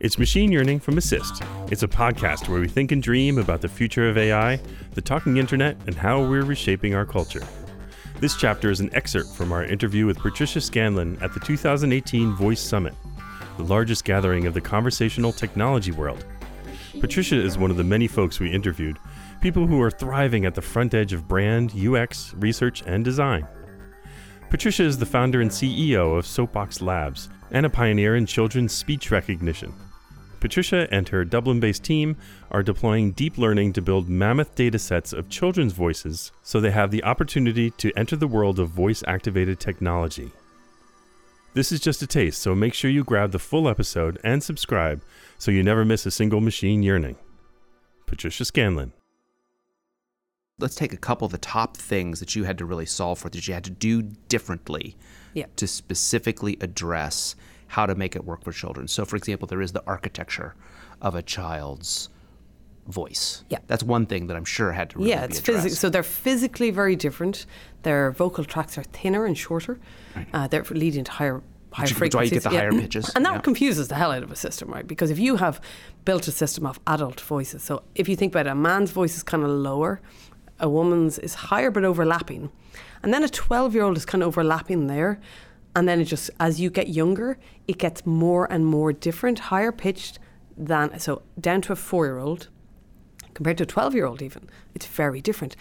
It's Machine Yearning from Assist. It's a podcast where we think and dream about the future of AI, the talking internet, and how we're reshaping our culture. This chapter is an excerpt from our interview with Patricia Scanlon at the 2018 Voice Summit, the largest gathering of the conversational technology world. Patricia is one of the many folks we interviewed, people who are thriving at the front edge of brand, UX, research, and design. Patricia is the founder and CEO of Soapbox Labs and a pioneer in children's speech recognition. Patricia and her Dublin based team are deploying deep learning to build mammoth data sets of children's voices so they have the opportunity to enter the world of voice activated technology. This is just a taste, so make sure you grab the full episode and subscribe so you never miss a single machine yearning. Patricia Scanlon. Let's take a couple of the top things that you had to really solve for that you had to do differently Yeah. to specifically address how to make it work for children. So, for example, there is the architecture of a child's voice. Yeah. That's one thing that I'm sure had to really yeah, it's physics. So they're physically very different. Their vocal tracts are thinner and shorter. Uh, they're leading to higher higher Which is why you frequencies. get the higher pitches, and that yeah. confuses the hell out of a system, right? Because if you have built a system of adult voices, so if you think about it, a man's voice is kind of lower, a woman's is higher but overlapping, and then a twelve-year-old is kind of overlapping there, and then it just as you get younger, it gets more and more different, higher pitched than so down to a four-year-old compared to a 12 year old, even. It's very different.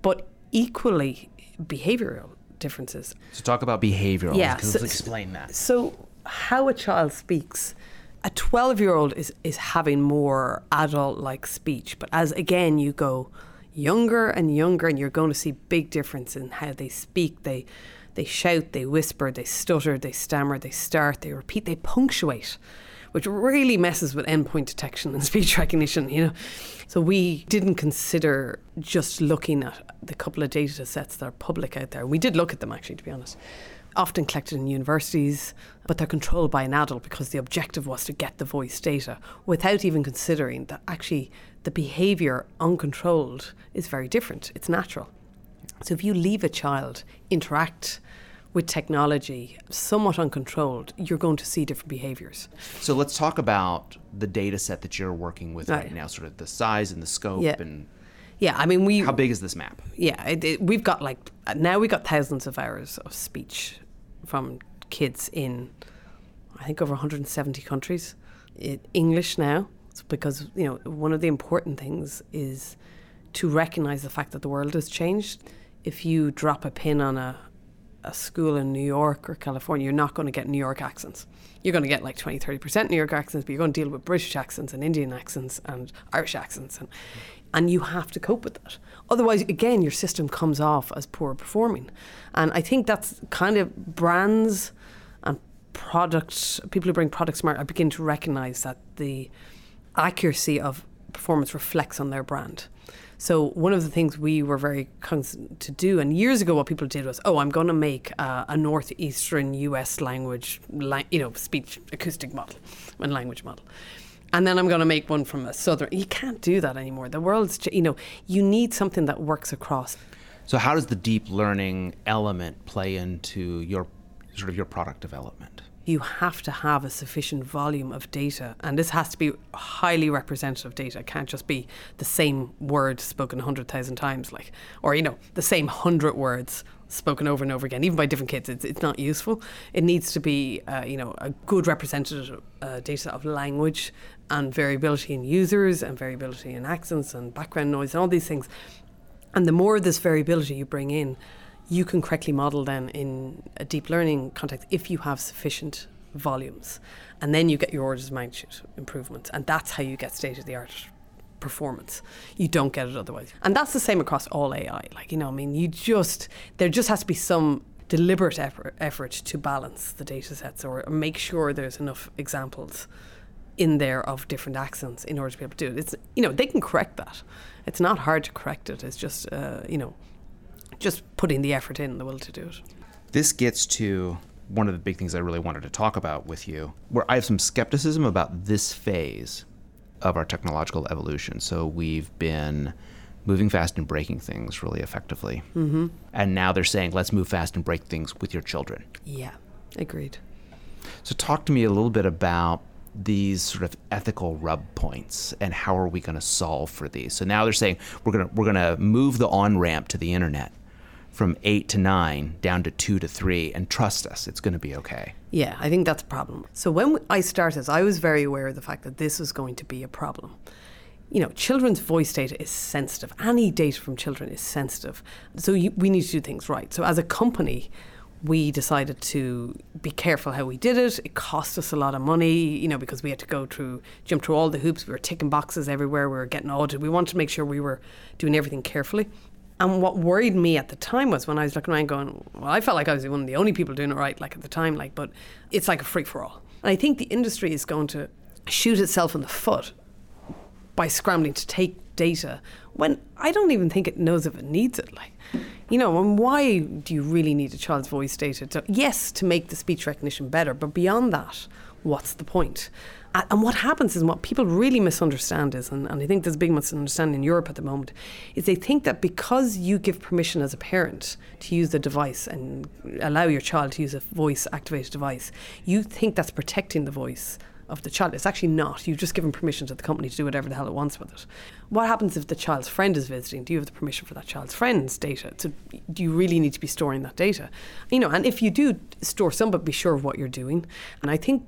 But equally, behavioral differences. so, talk about behavioral. Yeah, so- explain that. So, how a child speaks. A 12 year old is, is having more adult like speech. But as again, you go younger and younger, and you're going to see big difference in how they speak. They, they shout, they whisper, they stutter, they stammer, they start, they repeat, they punctuate which really messes with endpoint detection and speech recognition, you know. So we didn't consider just looking at the couple of data sets that are public out there. We did look at them actually, to be honest. Often collected in universities, but they're controlled by an adult because the objective was to get the voice data without even considering that actually the behavior uncontrolled is very different. It's natural. So if you leave a child interact with technology somewhat uncontrolled, you're going to see different behaviors. So, let's talk about the data set that you're working with right Right. now, sort of the size and the scope Yeah. and Yeah, I mean we how big is this map? Yeah, it, it, we've got like now we've got thousands of hours of speech from kids in I think over 170 countries. It, English now, because you know one of the important things is to recognize the fact that the world has changed. If you drop a pin on a a school in New York or California, you're not going to get New York accents. You're going to get like 20, 30% New York accents, but you're going to deal with British accents and Indian accents and Irish accents. And, and you have to cope with that. Otherwise, again, your system comes off as poor performing. And I think that's kind of brands and products, people who bring product smart, are beginning to recognize that the accuracy of performance reflects on their brand. So one of the things we were very cognizant to do, and years ago, what people did was, oh, I'm going to make uh, a northeastern U.S. language, li- you know, speech acoustic model and language model, and then I'm going to make one from a southern. You can't do that anymore. The world's, you know, you need something that works across. So, how does the deep learning element play into your sort of your product development? You have to have a sufficient volume of data, and this has to be highly representative data. It can't just be the same word spoken a hundred thousand times, like, or you know, the same hundred words spoken over and over again, even by different kids. It's, it's not useful. It needs to be, uh, you know, a good representative uh, data of language and variability in users and variability in accents and background noise and all these things. And the more of this variability you bring in, you can correctly model then in a deep learning context if you have sufficient volumes. And then you get your orders of magnitude improvements. And that's how you get state of the art performance. You don't get it otherwise. And that's the same across all AI. Like, you know, I mean, you just, there just has to be some deliberate effort, effort to balance the data sets or make sure there's enough examples in there of different accents in order to be able to do it. It's, you know, they can correct that. It's not hard to correct it. It's just, uh, you know, just putting the effort in, the will to do it. This gets to one of the big things I really wanted to talk about with you, where I have some skepticism about this phase of our technological evolution. So we've been moving fast and breaking things really effectively. Mm-hmm. And now they're saying, let's move fast and break things with your children. Yeah, agreed. So talk to me a little bit about these sort of ethical rub points and how are we going to solve for these. So now they're saying we're going to we're going to move the on ramp to the internet from 8 to 9 down to 2 to 3 and trust us it's going to be okay. Yeah, I think that's a problem. So when I started, I was very aware of the fact that this was going to be a problem. You know, children's voice data is sensitive. Any data from children is sensitive. So you, we need to do things right. So as a company, we decided to be careful how we did it. It cost us a lot of money, you know, because we had to go through, jump through all the hoops. We were ticking boxes everywhere. We were getting audited. We wanted to make sure we were doing everything carefully. And what worried me at the time was when I was looking around going, well, I felt like I was one of the only people doing it right, like at the time, like, but it's like a free for all. And I think the industry is going to shoot itself in the foot by scrambling to take data when I don't even think it knows if it needs it. Like, you know, and why do you really need a child's voice data? To, yes, to make the speech recognition better, but beyond that, what's the point? And what happens is, what people really misunderstand is, and, and I think there's a big misunderstanding in Europe at the moment, is they think that because you give permission as a parent to use the device and allow your child to use a voice activated device, you think that's protecting the voice of the child. It's actually not. You've just given permission to the company to do whatever the hell it wants with it. What happens if the child's friend is visiting? Do you have the permission for that child's friend's data? So do you really need to be storing that data? You know, and if you do store some, but be sure of what you're doing. And I think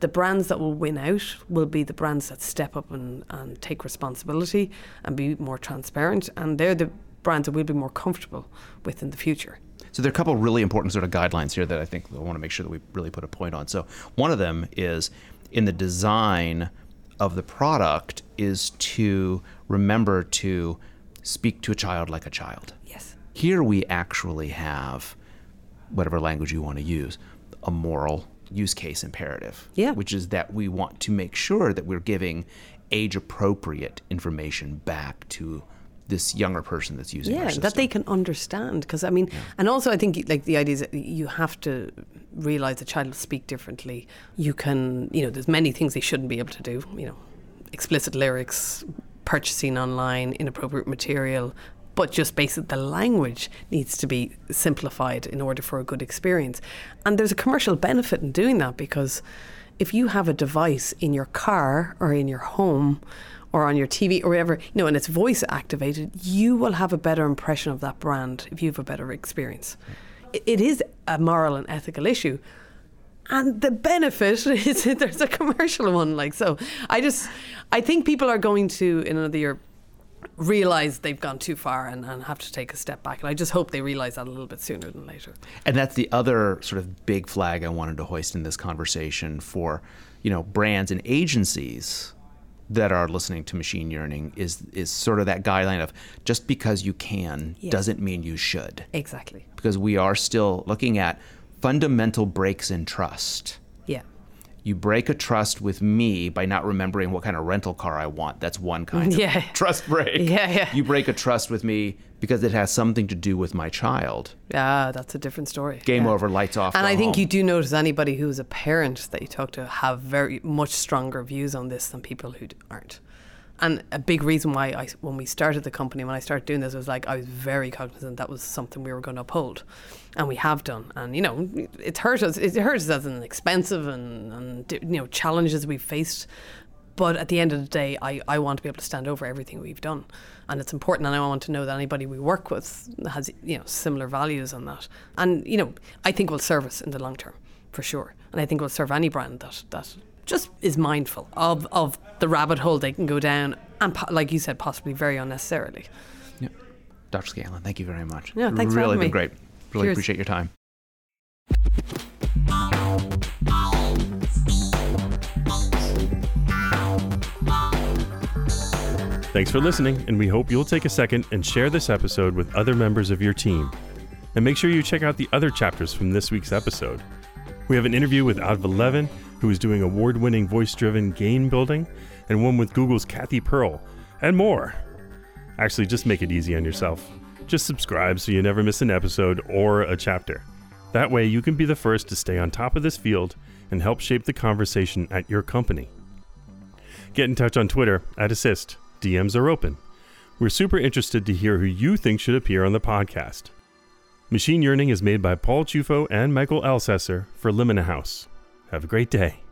the brands that will win out will be the brands that step up and, and take responsibility and be more transparent. And they're the brands that we'll be more comfortable with in the future. So there are a couple of really important sort of guidelines here that I think I want to make sure that we really put a point on. So one of them is in the design of the product is to remember to speak to a child like a child. Yes. Here we actually have whatever language you want to use, a moral use case imperative. Yeah. Which is that we want to make sure that we're giving age appropriate information back to this younger person that's using yeah that they can understand because i mean yeah. and also i think like the idea is that you have to realize a child will speak differently you can you know there's many things they shouldn't be able to do you know explicit lyrics purchasing online inappropriate material but just basically the language needs to be simplified in order for a good experience. And there's a commercial benefit in doing that because if you have a device in your car or in your home or on your TV or whatever, you know, and it's voice activated, you will have a better impression of that brand if you have a better experience. It is a moral and ethical issue. And the benefit is there's a commercial one, like so. I just, I think people are going to in another year realize they've gone too far and, and have to take a step back. And I just hope they realize that a little bit sooner than later. And that's the other sort of big flag I wanted to hoist in this conversation for, you know, brands and agencies that are listening to Machine Yearning is is sort of that guideline of just because you can yeah. doesn't mean you should. Exactly. Because we are still looking at fundamental breaks in trust you break a trust with me by not remembering what kind of rental car I want. That's one kind of yeah. trust break. Yeah, yeah. You break a trust with me because it has something to do with my child. Yeah, that's a different story. Game yeah. over, lights off. And I think home. you do notice anybody who's a parent that you talk to have very much stronger views on this than people who aren't and a big reason why I, when we started the company, when I started doing this, was like I was very cognizant that was something we were going to uphold, and we have done. And you know, it's hurt us. It hurts us as an expensive and, and you know challenges we've faced. But at the end of the day, I, I want to be able to stand over everything we've done, and it's important. And I want to know that anybody we work with has you know similar values on that. And you know, I think will serve us in the long term for sure. And I think will serve any brand that that just is mindful of, of the rabbit hole they can go down, and po- like you said, possibly very unnecessarily. Yeah. Dr. Scanlon, thank you very much. Yeah, thanks really for having been me. great. Really Cheers. appreciate your time. Thanks for listening, and we hope you'll take a second and share this episode with other members of your team. And make sure you check out the other chapters from this week's episode. We have an interview with Adva Levin, who is doing award winning voice driven game building, and one with Google's Cathy Pearl, and more. Actually, just make it easy on yourself. Just subscribe so you never miss an episode or a chapter. That way, you can be the first to stay on top of this field and help shape the conversation at your company. Get in touch on Twitter at Assist. DMs are open. We're super interested to hear who you think should appear on the podcast. Machine Yearning is made by Paul Chufo and Michael Alsesser for Limina House. Have a great day.